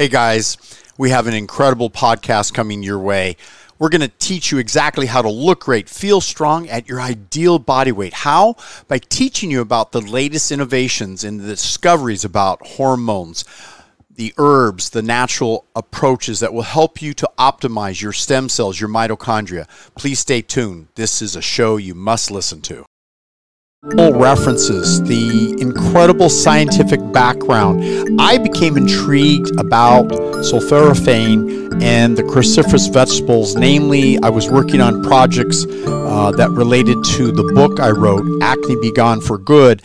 Hey guys, we have an incredible podcast coming your way. We're going to teach you exactly how to look great, feel strong at your ideal body weight. How? By teaching you about the latest innovations and the discoveries about hormones, the herbs, the natural approaches that will help you to optimize your stem cells, your mitochondria. Please stay tuned. This is a show you must listen to references, the incredible scientific background. I became intrigued about sulforaphane and the cruciferous vegetables. Namely, I was working on projects uh, that related to the book I wrote, Acne Be Gone for Good.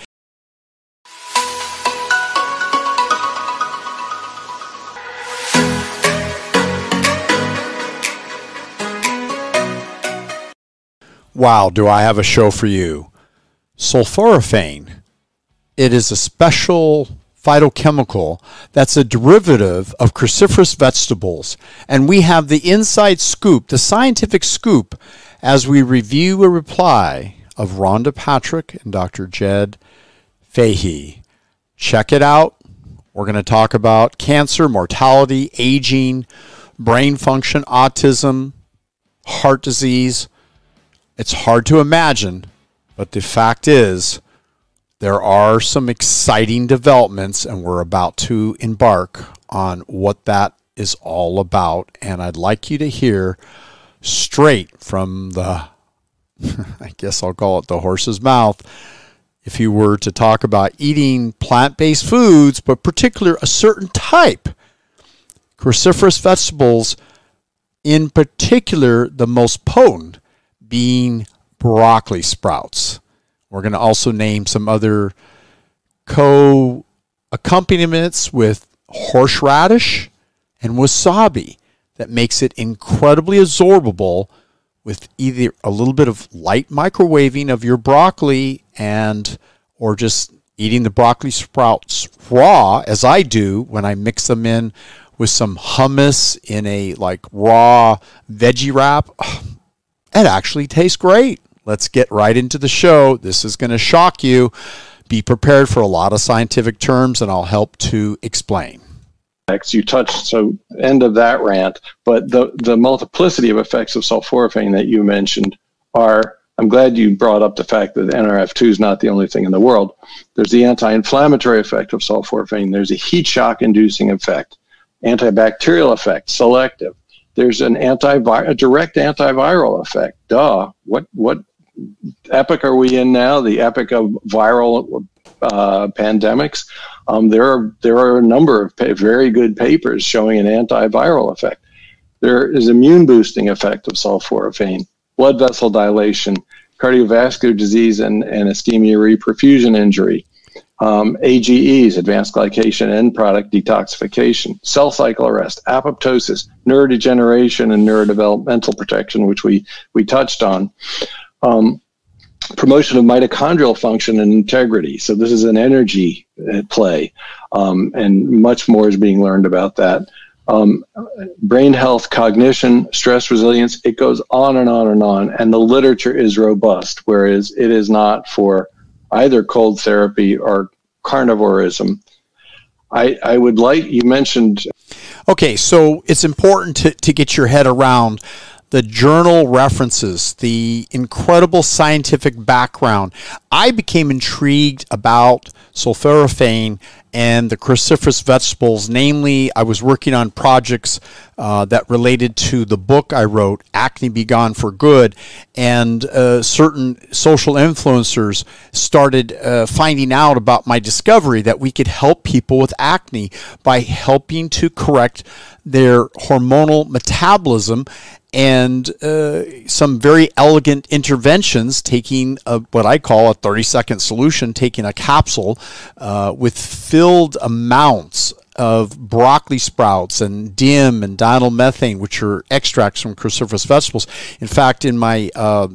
Wow, do I have a show for you? Sulforaphane. It is a special phytochemical that's a derivative of cruciferous vegetables. And we have the inside scoop, the scientific scoop, as we review a reply of Rhonda Patrick and Dr. Jed Fahey. Check it out. We're going to talk about cancer, mortality, aging, brain function, autism, heart disease. It's hard to imagine but the fact is, there are some exciting developments, and we're about to embark on what that is all about. And I'd like you to hear straight from the, I guess I'll call it the horse's mouth, if you were to talk about eating plant based foods, but particular a certain type, cruciferous vegetables, in particular, the most potent being broccoli sprouts. We're going to also name some other co accompaniments with horseradish and wasabi that makes it incredibly absorbable with either a little bit of light microwaving of your broccoli and or just eating the broccoli sprouts raw as I do when I mix them in with some hummus in a like raw veggie wrap. It actually tastes great let's get right into the show. This is going to shock you. Be prepared for a lot of scientific terms, and I'll help to explain. You touched so end of that rant, but the the multiplicity of effects of sulforaphane that you mentioned are. I'm glad you brought up the fact that NRF2 is not the only thing in the world. There's the anti-inflammatory effect of sulforaphane. There's a heat shock inducing effect, antibacterial effect, selective. There's an anti a direct antiviral effect. Duh. What what epoch are we in now? The epic of viral uh, pandemics. Um, there are there are a number of pa- very good papers showing an antiviral effect. There is immune boosting effect of sulforaphane, blood vessel dilation, cardiovascular disease, and, and ischemia reperfusion injury. Um, AGEs, advanced glycation end product detoxification, cell cycle arrest, apoptosis, neurodegeneration, and neurodevelopmental protection, which we, we touched on um, promotion of mitochondrial function and integrity. So this is an energy uh, play, um, and much more is being learned about that. Um, brain health, cognition, stress resilience, it goes on and on and on. And the literature is robust, whereas it is not for either cold therapy or carnivorism. I, I would like, you mentioned. Okay, so it's important to, to get your head around the journal references, the incredible scientific background. I became intrigued about sulforaphane and the cruciferous vegetables. Namely, I was working on projects uh, that related to the book I wrote, Acne Be Gone for Good, and uh, certain social influencers started uh, finding out about my discovery that we could help people with acne by helping to correct their hormonal metabolism and uh, some very elegant interventions, taking a, what I call a 30 second solution, taking a capsule uh, with filled amounts of broccoli sprouts and DIM and diethyl which are extracts from cruciferous vegetables. In fact, in my uh,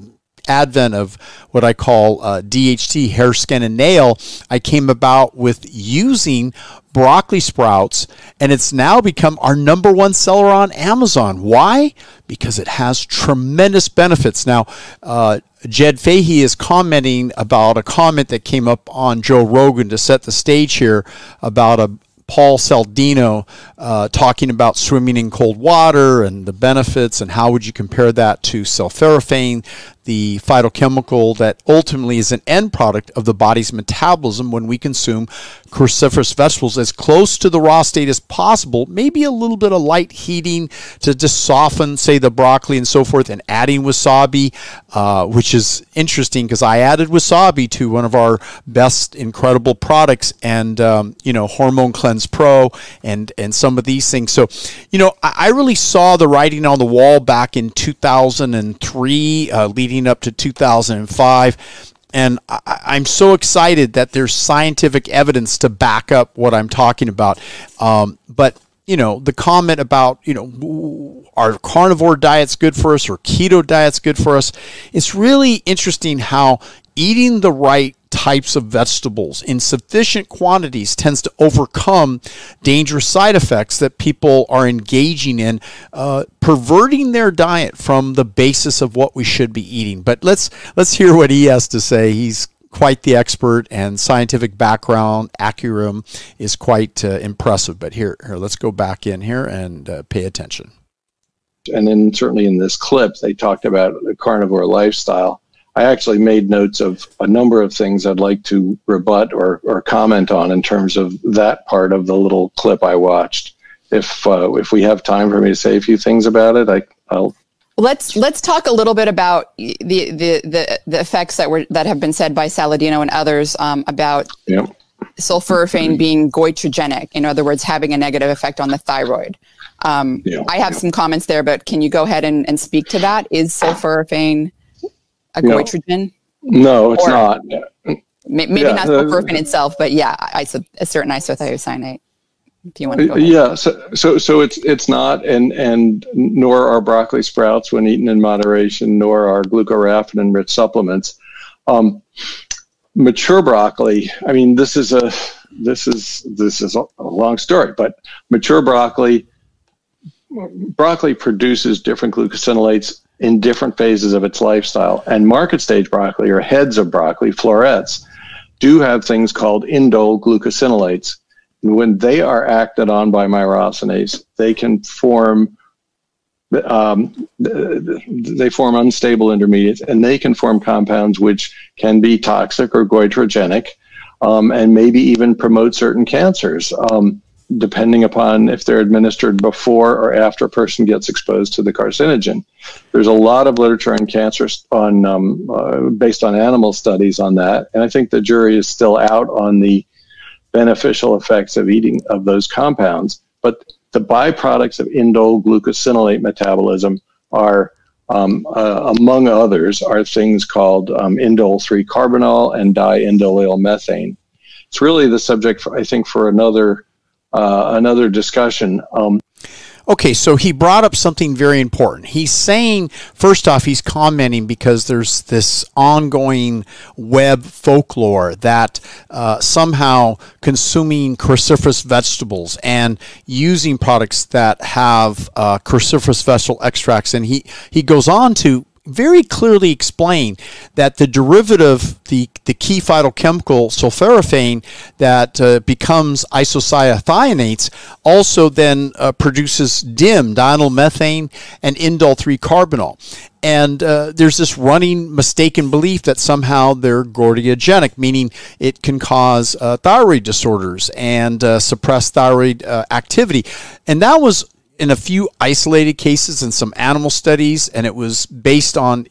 advent of what I call uh, DHT, hair, skin, and nail, I came about with using broccoli sprouts, and it's now become our number one seller on Amazon. Why? Because it has tremendous benefits. Now, uh, Jed Fahey is commenting about a comment that came up on Joe Rogan to set the stage here about a Paul Saladino uh, talking about swimming in cold water and the benefits, and how would you compare that to sulforaphane, the phytochemical that ultimately is an end product of the body's metabolism when we consume cruciferous vegetables as close to the raw state as possible, maybe a little bit of light heating to just soften, say, the broccoli and so forth, and adding wasabi, uh, which is interesting because I added wasabi to one of our best incredible products and, um, you know, Hormone Cleanse Pro and, and some of these things. So, you know, I, I really saw the writing on the wall back in 2003, uh, leading up to 2005 and I, am so excited that there's scientific evidence to back up what I'm talking about. Um, but you know, the comment about you know, are carnivore diets good for us or keto diets good for us? It's really interesting how eating the right types of vegetables in sufficient quantities tends to overcome dangerous side effects that people are engaging in, uh, perverting their diet from the basis of what we should be eating. But let's let's hear what he has to say. He's quite the expert and scientific background, Acurum is quite uh, impressive. But here, here, let's go back in here and uh, pay attention. And then certainly in this clip, they talked about a carnivore lifestyle I actually made notes of a number of things I'd like to rebut or, or comment on in terms of that part of the little clip I watched. If uh, if we have time for me to say a few things about it, I, I'll. Let's let's talk a little bit about the the the, the effects that were that have been said by Saladino and others um, about yep. sulforaphane being goitrogenic. In other words, having a negative effect on the thyroid. Um, yeah, I have yeah. some comments there, but can you go ahead and, and speak to that? Is sulforaphane. Goitrogen? No, it's or not. Maybe yeah, not uh, itself, but yeah, iso- a certain isothiocyanate. If you want to go ahead. Yeah, so, so so it's it's not, and and nor are broccoli sprouts when eaten in moderation, nor are glucoraphanin rich supplements. Um, mature broccoli. I mean, this is a this is this is a long story, but mature broccoli broccoli produces different glucosinolates in different phases of its lifestyle. And market stage broccoli or heads of broccoli, florets, do have things called indole glucosinolates. When they are acted on by myrosinase, they can form um, they form unstable intermediates and they can form compounds which can be toxic or goitrogenic um, and maybe even promote certain cancers. Um, depending upon if they're administered before or after a person gets exposed to the carcinogen. There's a lot of literature on cancer on um, uh, based on animal studies on that, and I think the jury is still out on the beneficial effects of eating of those compounds. But the byproducts of indole glucosinolate metabolism are um, uh, among others, are things called um, indole 3 carbinol and diindolyl methane. It's really the subject, for, I think, for another uh, another discussion. Um, Okay, so he brought up something very important. He's saying, first off, he's commenting because there's this ongoing web folklore that uh, somehow consuming cruciferous vegetables and using products that have uh, cruciferous vegetable extracts, and he, he goes on to very clearly explain that the derivative, the, the key phytochemical sulforaphane that uh, becomes isocyanates, also then uh, produces DIM, dianyl methane, and indole 3 carbinol. And uh, there's this running mistaken belief that somehow they're goitrogenic, meaning it can cause uh, thyroid disorders and uh, suppress thyroid uh, activity. And that was in a few isolated cases in some animal studies, and it was based on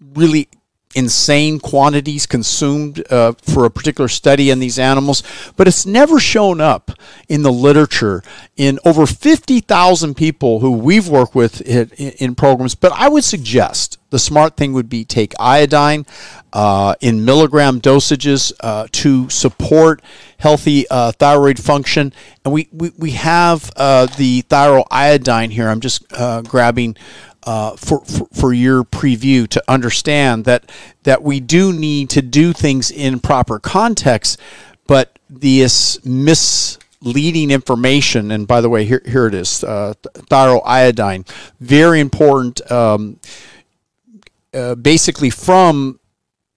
really insane quantities consumed uh, for a particular study in these animals, but it's never shown up in the literature in over 50,000 people who we've worked with in, in, programs. But I would suggest the smart thing would be take iodine uh, in milligram dosages uh, to support healthy uh, thyroid function. And we, we, we have uh, the thyroiodine here. I'm just uh, grabbing uh, for, for, for your preview to understand that that we do need to do things in proper context, but this misleading information, and by the way, here, here it is, uh, thyroiodine, very important, um, uh, basically from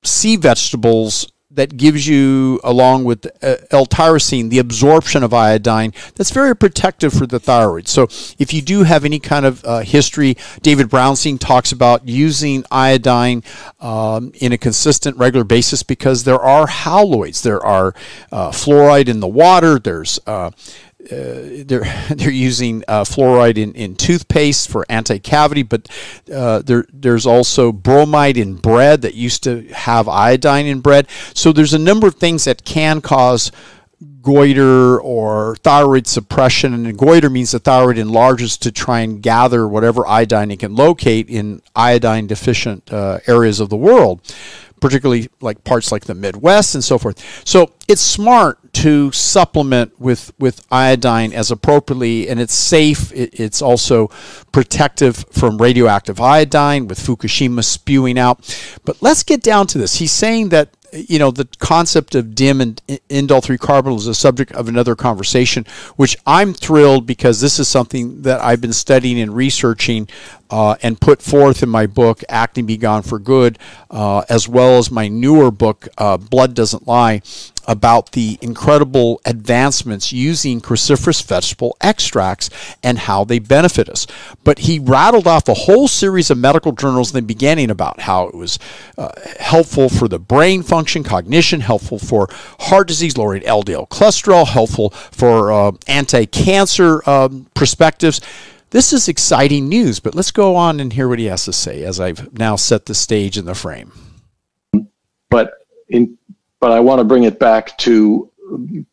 sea vegetables that gives you, along with uh, L-tyrosine, the absorption of iodine that's very protective for the thyroid. So if you do have any kind of uh, history, David Brownstein talks about using iodine um, in a consistent, regular basis because there are haloids. There are uh, fluoride in the water. There's uh, uh, they're they're using uh, fluoride in, in toothpaste for anti-cavity, but uh, there there's also bromide in bread that used to have iodine in bread. So there's a number of things that can cause goiter or thyroid suppression. And goiter means the thyroid enlarges to try and gather whatever iodine it can locate in iodine deficient uh, areas of the world particularly like parts like the Midwest and so forth. So it's smart to supplement with, with iodine as appropriately, and it's safe. It, it's also protective from radioactive iodine with Fukushima spewing out. But let's get down to this. He's saying that you know, the concept of DIM and indole 3 carbinol is a subject of another conversation, which I'm thrilled because this is something that I've been studying and researching uh, and put forth in my book, Acne Be Gone for Good, uh, as well as my newer book, uh, Blood Doesn't Lie, about the incredible advancements using cruciferous vegetable extracts and how they benefit us. But he rattled off a whole series of medical journals in the beginning about how it was uh, helpful for the brain function, cognition, helpful for heart disease, lowering LDL cholesterol, helpful for uh, anti cancer um, perspectives. This is exciting news, but let's go on and hear what he has to say as I've now set the stage and the frame. But in but I want to bring it back to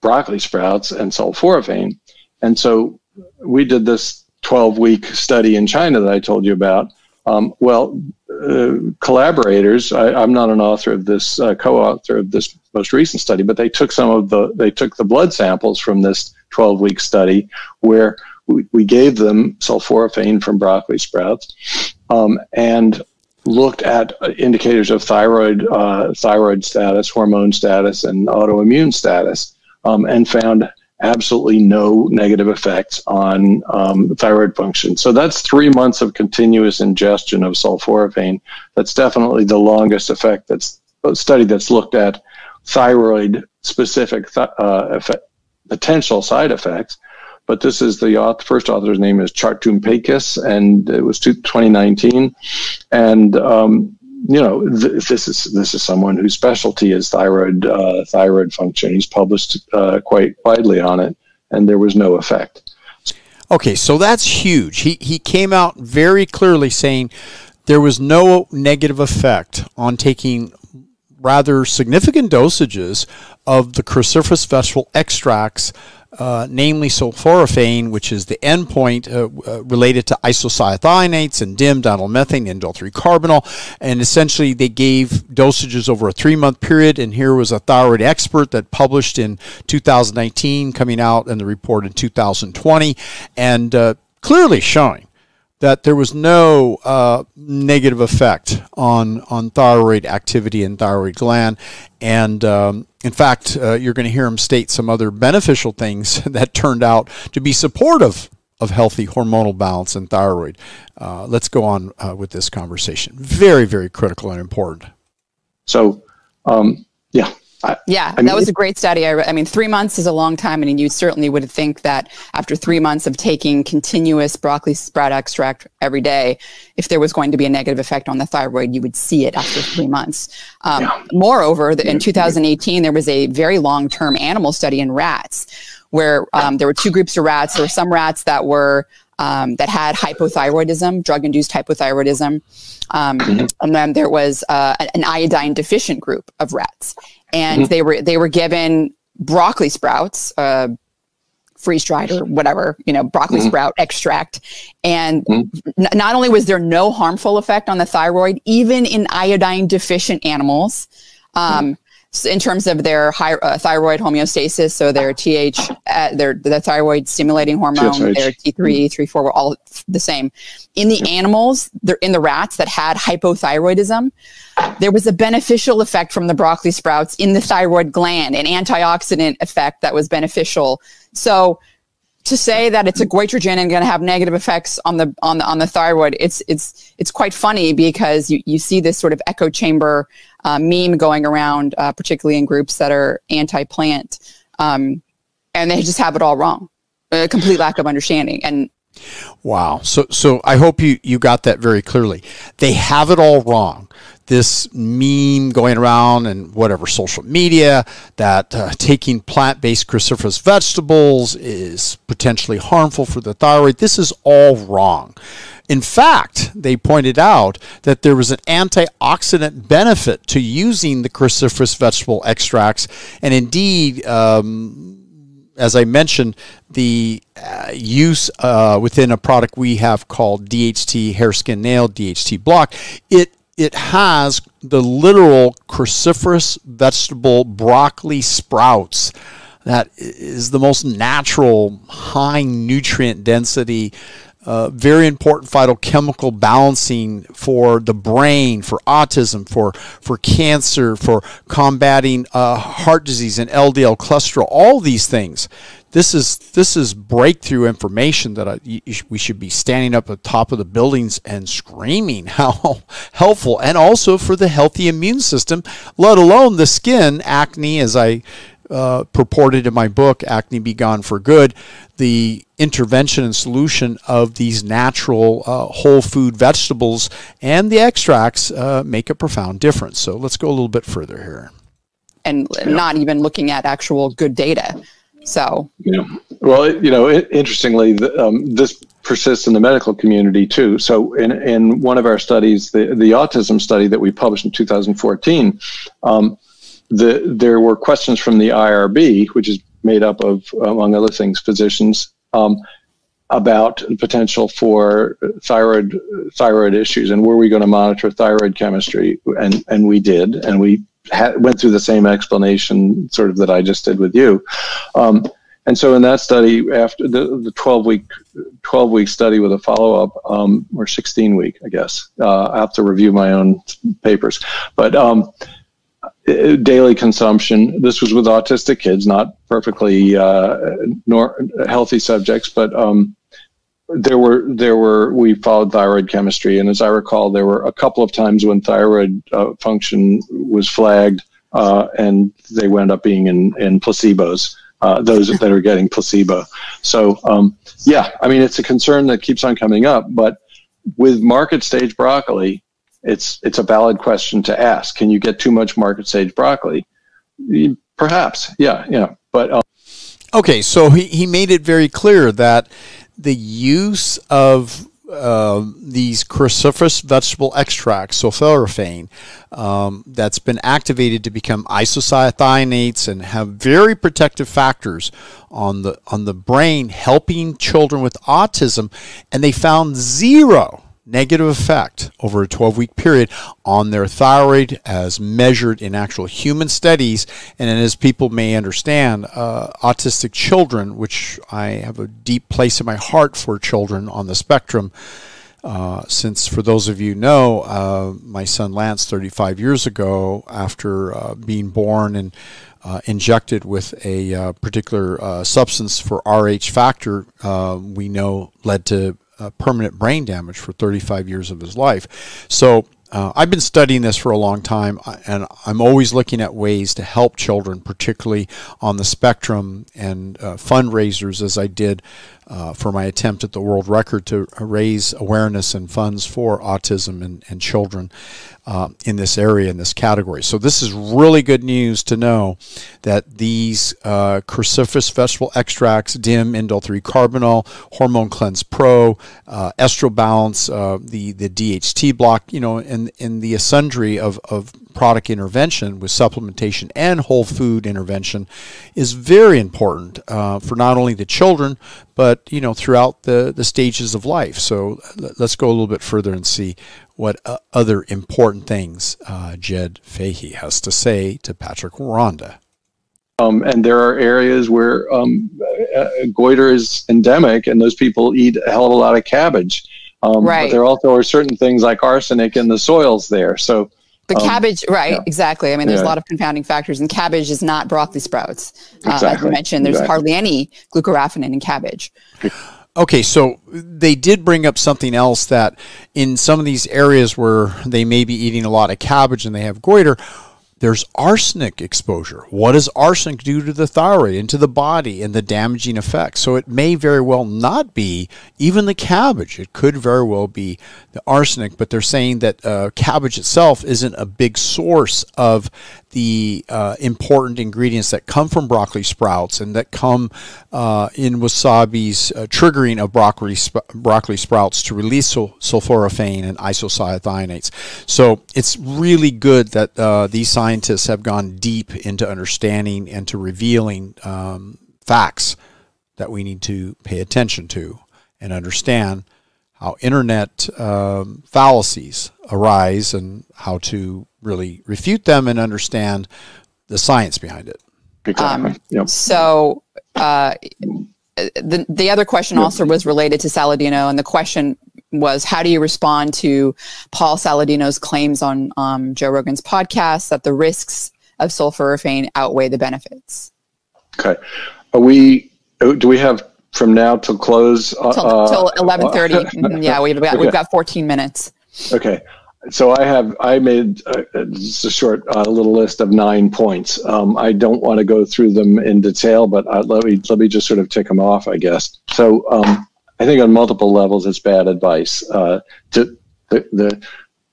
broccoli sprouts and sulforaphane. And so we did this 12 week study in China that I told you about. Um, well, uh, collaborators, I, am not an author of this, uh, co-author of this most recent study, but they took some of the, they took the blood samples from this 12 week study where we, we gave them sulforaphane from broccoli sprouts um, and looked at indicators of thyroid uh, thyroid status, hormone status, and autoimmune status, um, and found absolutely no negative effects on um, thyroid function. So that's three months of continuous ingestion of sulforaphane. That's definitely the longest effect. That's a study that's looked at thyroid specific th- uh, effect, potential side effects. But this is the author, first author's name is Chartoumpekis, and it was 2019. And um, you know, th- this is this is someone whose specialty is thyroid uh, thyroid function. He's published uh, quite widely on it, and there was no effect. Okay, so that's huge. He he came out very clearly saying there was no negative effect on taking rather significant dosages of the cruciferous vegetable extracts uh, namely sulforaphane, which is the endpoint uh, uh, related to isocyanates and DIM, dimethylmethane, indole 3 carbinol. And essentially, they gave dosages over a three month period. And here was a thyroid expert that published in 2019, coming out in the report in 2020, and uh, clearly showing that there was no uh, negative effect on on thyroid activity and thyroid gland, and um, in fact, uh, you're going to hear him state some other beneficial things that turned out to be supportive of healthy hormonal balance and thyroid. Uh, let's go on uh, with this conversation. Very, very critical and important. So, um, yeah, I, yeah, I mean, that was a great study. I, I, mean, three months is a long time, and you certainly would think that after three months of taking continuous broccoli sprout extract every day, if there was going to be a negative effect on the thyroid, you would see it after three months. Um, yeah. Moreover, the, in 2018, there was a very long-term animal study in rats where um, there were two groups of rats. There were some rats that were um, that had hypothyroidism, drug-induced hypothyroidism, um, mm-hmm. and then there was uh, an iodine deficient group of rats and mm-hmm. they were they were given broccoli sprouts, uh, freeze dried or whatever, you know, broccoli mm-hmm. sprout extract. And mm-hmm. n- not only was there no harmful effect on the thyroid, even in iodine deficient animals, um, in terms of their high, uh, thyroid homeostasis, so their TH, uh, their the thyroid stimulating hormone, TSH. their T3, T3, 4 were all the same. In the animals, they're in the rats that had hypothyroidism, there was a beneficial effect from the broccoli sprouts in the thyroid gland, an antioxidant effect that was beneficial. So to say that it's a goitrogen and going to have negative effects on the on the on the thyroid, it's it's it's quite funny because you, you see this sort of echo chamber uh, meme going around, uh, particularly in groups that are anti-plant, um, and they just have it all wrong, a complete lack of understanding. And wow, so so I hope you you got that very clearly. They have it all wrong this meme going around and whatever social media that uh, taking plant based cruciferous vegetables is potentially harmful for the thyroid. This is all wrong. In fact, they pointed out that there was an antioxidant benefit to using the cruciferous vegetable extracts, and indeed, um, as I mentioned, the uh, use uh, within a product we have called DHT Hair Skin Nail DHT Block, it it has the literal cruciferous vegetable broccoli sprouts that is the most natural, high nutrient density, uh, very important phytochemical balancing for the brain, for autism, for for cancer, for combating uh, heart disease and LDL cholesterol. All these things this is this is breakthrough information that I, we should be standing up at the top of the buildings and screaming how helpful and also for the healthy immune system let alone the skin acne as i uh, purported in my book acne be gone for good the intervention and solution of these natural uh, whole food vegetables and the extracts uh, make a profound difference so let's go a little bit further here and not even looking at actual good data so, yeah. Well, you know, it, interestingly, the, um, this persists in the medical community too. So, in, in one of our studies, the, the autism study that we published in 2014, um, the, there were questions from the IRB, which is made up of, among other things, physicians, um, about potential for thyroid thyroid issues and were we going to monitor thyroid chemistry and and we did and we ha- went through the same explanation sort of that I just did with you. Um, and so in that study, after the, the 12 week 12 week study with a follow up, um, or 16 week, I guess, uh, I have to review my own papers, but um, daily consumption. This was with autistic kids, not perfectly uh, nor healthy subjects, but um, there were there were we followed thyroid chemistry, and as I recall, there were a couple of times when thyroid uh, function was flagged, uh, and they wound up being in in placebos. Uh, those that are getting placebo. So um, yeah, I mean it's a concern that keeps on coming up, but with market stage broccoli, it's it's a valid question to ask. Can you get too much market stage broccoli? Perhaps, yeah, yeah, but. Um, okay, so he, he made it very clear that the use of uh, these cruciferous vegetable extracts, sulforaphane, um, that's been activated to become isocyanates and have very protective factors on the on the brain, helping children with autism, and they found zero negative effect over a 12 week period on their thyroid as measured in actual human studies. And as people may understand, uh, autistic children, which I have a deep place in my heart for children on the spectrum. Uh, since, for those of you know, uh, my son Lance, 35 years ago, after uh, being born and uh, injected with a uh, particular uh, substance for RH factor, we know led to uh, Uh, permanent brain damage for 35 years of his life. So uh, I've been studying this for a long time, uh, and I'm always looking at ways to help children, particularly on the spectrum, and uh, fundraisers, as I did uh, for my attempt at the world record to raise awareness and funds for autism and, and children uh, in this area, in this category. So, this is really good news to know that these uh, cruciferous vegetable extracts, DIM, indole 3 carbinol, Hormone Cleanse Pro, uh, Estro Balance, uh, the, the DHT block, you know, and, the sundry of, of product intervention with supplementation and whole food intervention is very important uh, for not only the children but you know throughout the, the stages of life so let's go a little bit further and see what uh, other important things uh, Jed Fahey has to say to Patrick Ronda. Um, and there are areas where um, uh, goiter is endemic, and those people eat a hell of a lot of cabbage. Um, right. But there also are certain things like arsenic in the soils there. So the um, cabbage, right? Yeah. Exactly. I mean, there's yeah. a lot of confounding factors, and cabbage is not broccoli sprouts. Exactly. Uh, as you mentioned, there's exactly. hardly any glucoraphanin in cabbage. Okay, so they did bring up something else that in some of these areas where they may be eating a lot of cabbage and they have goiter, there's arsenic exposure. What does arsenic do to the thyroid and to the body and the damaging effects? So it may very well not be even the cabbage. It could very well be the arsenic, but they're saying that uh, cabbage itself isn't a big source of the uh, important ingredients that come from broccoli sprouts and that come uh, in wasabi's uh, triggering of broccoli sp- broccoli sprouts to release sul- sulforaphane and isocyanates. So it's really good that uh, these scientists have gone deep into understanding and to revealing um, facts that we need to pay attention to and understand how internet um, fallacies arise and how to really refute them and understand the science behind it. Exactly. Um, yep. So uh, the the other question yep. also was related to Saladino, and the question was, how do you respond to Paul Saladino's claims on um, Joe Rogan's podcast that the risks of sulforaphane outweigh the benefits? Okay, are we? Do we have from now till close uh, till, uh, 11:30. Mm-hmm. yeah, we've got okay. we've got 14 minutes. Okay. So I have I made uh, just a short uh, little list of nine points. Um, I don't want to go through them in detail, but uh, let me let me just sort of tick them off, I guess. So um, I think on multiple levels, it's bad advice. Uh, to the the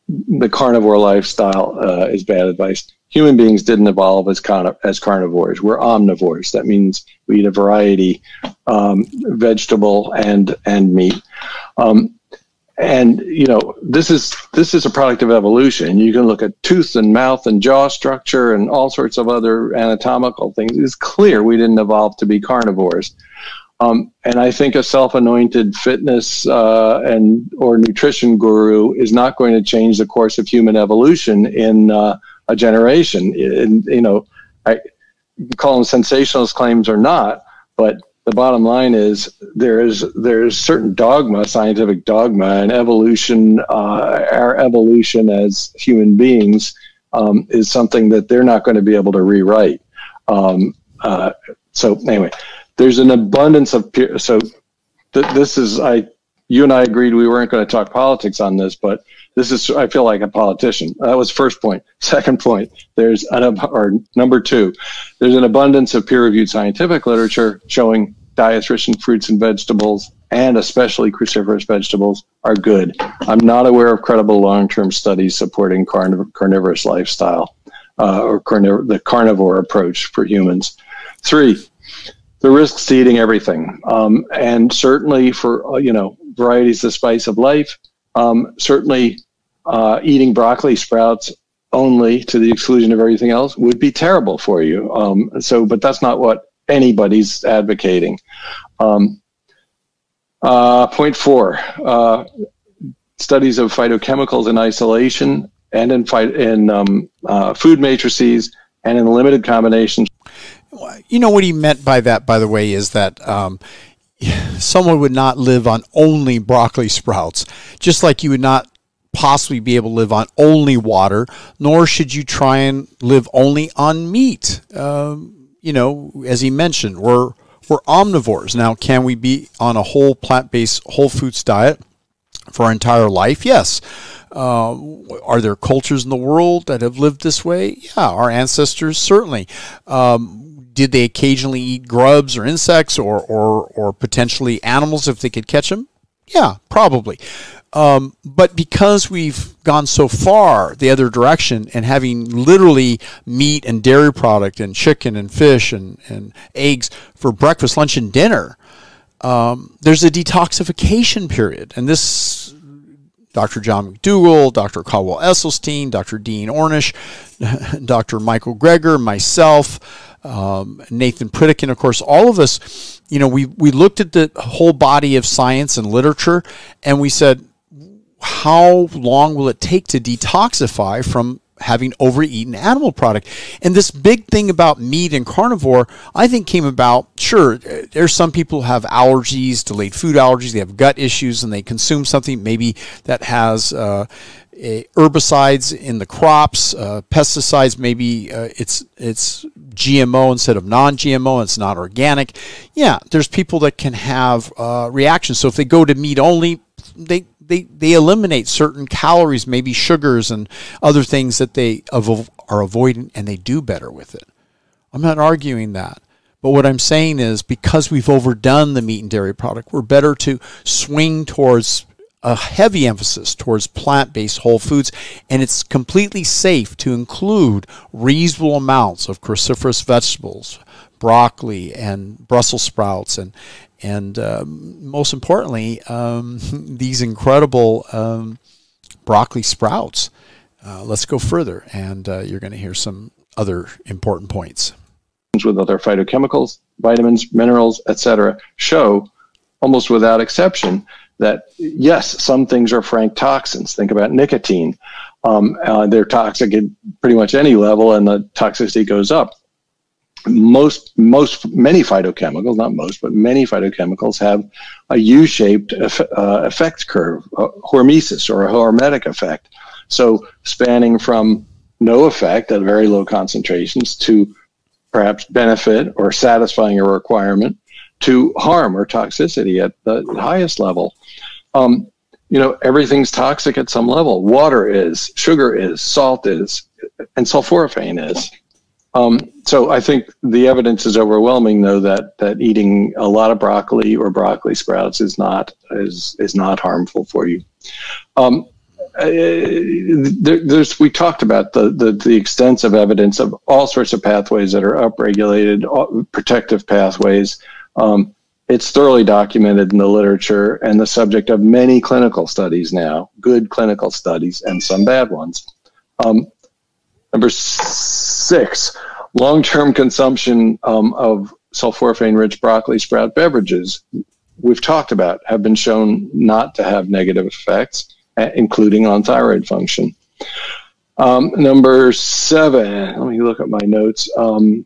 the carnivore lifestyle uh, is bad advice human beings didn't evolve as, as carnivores. We're omnivores. That means we eat a variety, um, vegetable and and meat. Um, and you know this is this is a product of evolution. You can look at tooth and mouth and jaw structure and all sorts of other anatomical things. It's clear we didn't evolve to be carnivores. Um, and I think a self-anointed fitness uh, and or nutrition guru is not going to change the course of human evolution in uh, a generation. And, you know, I call them sensationalist claims or not, but the bottom line is there is there is certain dogma, scientific dogma, and evolution. Uh, our evolution as human beings um, is something that they're not going to be able to rewrite. Um, uh, so anyway, there's an abundance of. So th- this is I. You and I agreed we weren't going to talk politics on this, but this is I feel like a politician. That was first point. Second point, there's an or number two, there's an abundance of peer-reviewed scientific literature showing diets rich in fruits and vegetables and especially cruciferous vegetables are good. I'm not aware of credible long-term studies supporting carniv- carnivorous lifestyle uh, or carniv- the carnivore approach for humans. Three, the risks to eating everything, um, and certainly for uh, you know varieties the spice of life um, certainly, uh, eating broccoli sprouts only to the exclusion of everything else would be terrible for you. Um, so, but that's not what anybody's advocating. Um, uh, point four: uh, studies of phytochemicals in isolation and in, fight, in um, uh, food matrices and in limited combinations. You know what he meant by that, by the way, is that um, someone would not live on only broccoli sprouts, just like you would not possibly be able to live on only water, nor should you try and live only on meat. Um, you know, as he mentioned, we're we're omnivores. Now, can we be on a whole plant-based whole foods diet for our entire life? Yes. Uh, are there cultures in the world that have lived this way? Yeah, our ancestors certainly. Um, did they occasionally eat grubs or insects or, or, or potentially animals if they could catch them? Yeah, probably. Um, but because we've gone so far the other direction and having literally meat and dairy product and chicken and fish and, and eggs for breakfast, lunch, and dinner, um, there's a detoxification period. And this Dr. John McDougall, Dr. Caldwell Esselstyn, Dr. Dean Ornish, Dr. Michael Greger, myself, um, Nathan Pritikin, of course, all of us, you know, we, we looked at the whole body of science and literature and we said, how long will it take to detoxify from having overeaten animal product. And this big thing about meat and carnivore, I think came about, sure, there's some people who have allergies, delayed food allergies, they have gut issues, and they consume something maybe that has uh, herbicides in the crops, uh, pesticides. Maybe uh, it's it's GMO instead of non-GMO. It's not organic. Yeah, there's people that can have uh, reactions. So if they go to meat only, they they, they eliminate certain calories, maybe sugars and other things that they are avoiding, and they do better with it. I'm not arguing that. But what I'm saying is because we've overdone the meat and dairy product, we're better to swing towards a heavy emphasis towards plant based whole foods, and it's completely safe to include reasonable amounts of cruciferous vegetables, broccoli, and Brussels sprouts, and, and um, most importantly, um, these incredible um, broccoli sprouts. Uh, let's go further, and uh, you're going to hear some other important points. With other phytochemicals, vitamins, minerals, etc., show almost without exception that yes, some things are frank toxins. Think about nicotine. Um, uh, they're toxic at pretty much any level, and the toxicity goes up. Most, most, many phytochemicals, not most, but many phytochemicals have a U-shaped eff- uh, effect curve, a hormesis or a hormetic effect. So spanning from no effect at very low concentrations to perhaps benefit or satisfying a requirement to harm or toxicity at the highest level. Um, you know, everything's toxic at some level. Water is, sugar is, salt is, and sulforaphane is. Um, so I think the evidence is overwhelming, though, that that eating a lot of broccoli or broccoli sprouts is not is is not harmful for you. Um, uh, there, there's we talked about the, the the extensive evidence of all sorts of pathways that are upregulated, protective pathways. Um, it's thoroughly documented in the literature and the subject of many clinical studies now, good clinical studies and some bad ones. Um, number six, long term consumption um, of sulforaphane rich broccoli sprout beverages, we've talked about, have been shown not to have negative effects, including on thyroid function. Um, number seven, let me look at my notes. Um,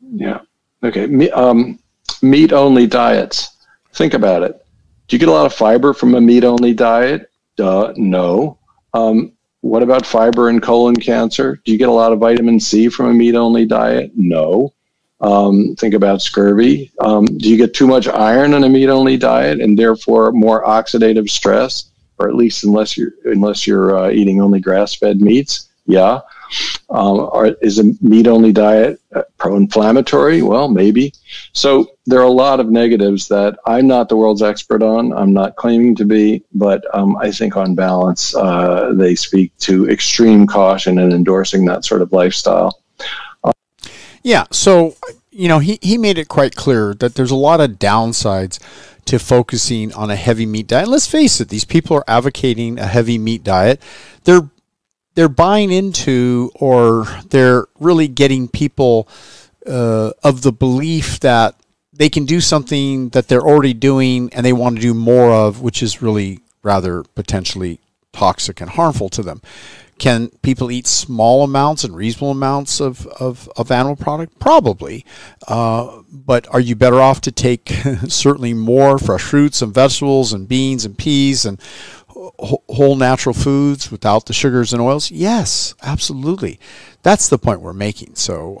yeah, okay. Um, meat only diets. Think about it. Do you get a lot of fiber from a meat only diet? Duh, no. Um, what about fiber and colon cancer? Do you get a lot of vitamin C from a meat only diet? No. Um, think about scurvy. Um, do you get too much iron in a meat only diet and therefore more oxidative stress? Or at least unless you're unless you're uh, eating only grass fed meats, yeah. Um, are, is a meat only diet uh, pro inflammatory? Well, maybe. So there are a lot of negatives that I'm not the world's expert on. I'm not claiming to be, but um, I think on balance, uh, they speak to extreme caution in endorsing that sort of lifestyle. yeah. So, you know, he, he made it quite clear that there's a lot of downsides to focusing on a heavy meat diet. Let's face it, these people are advocating a heavy meat diet. They're they're buying into or they're really getting people uh, of the belief that they can do something that they're already doing and they want to do more of, which is really rather potentially toxic and harmful to them. Can people eat small amounts and reasonable amounts of, of, of animal product? Probably. Uh, but are you better off to take certainly more fresh fruits and vegetables and beans and peas and whole natural foods without the sugars and oils? Yes, absolutely. That's the point we're making. So,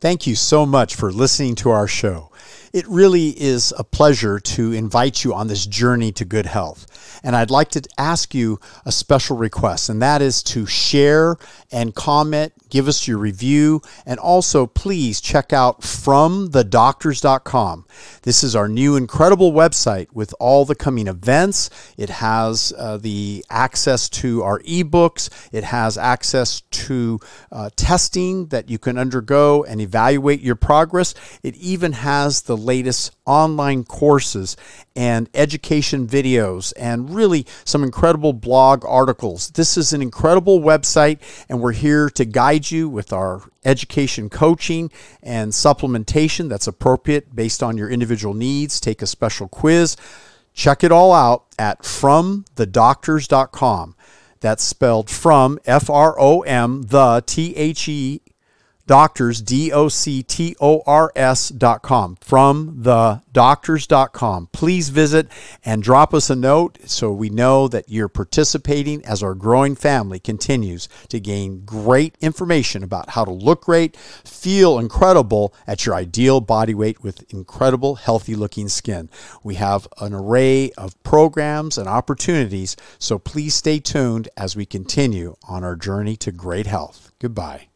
thank you so much for listening to our show. It really is a pleasure to invite you on this journey to good health. And I'd like to ask you a special request, and that is to share and comment, give us your review, and also please check out fromthedoctors.com. This is our new incredible website with all the coming events. It has uh, the access to our ebooks, it has access to uh, testing that you can undergo and evaluate your progress. It even has the latest online courses and education videos and really some incredible blog articles. This is an incredible website, and we're here to guide you with our education coaching and supplementation that's appropriate based on your individual needs. Take a special quiz. Check it all out at fromthedoctors.com. That's spelled from F R O M the T H E doctors, D O C T O R S.com, from the doctors.com. Please visit and drop us a note so we know that you're participating as our growing family continues to gain great information about how to look great, feel incredible at your ideal body weight with incredible, healthy looking skin. We have an array of programs and opportunities, so please stay tuned as we continue on our journey to great health. Goodbye.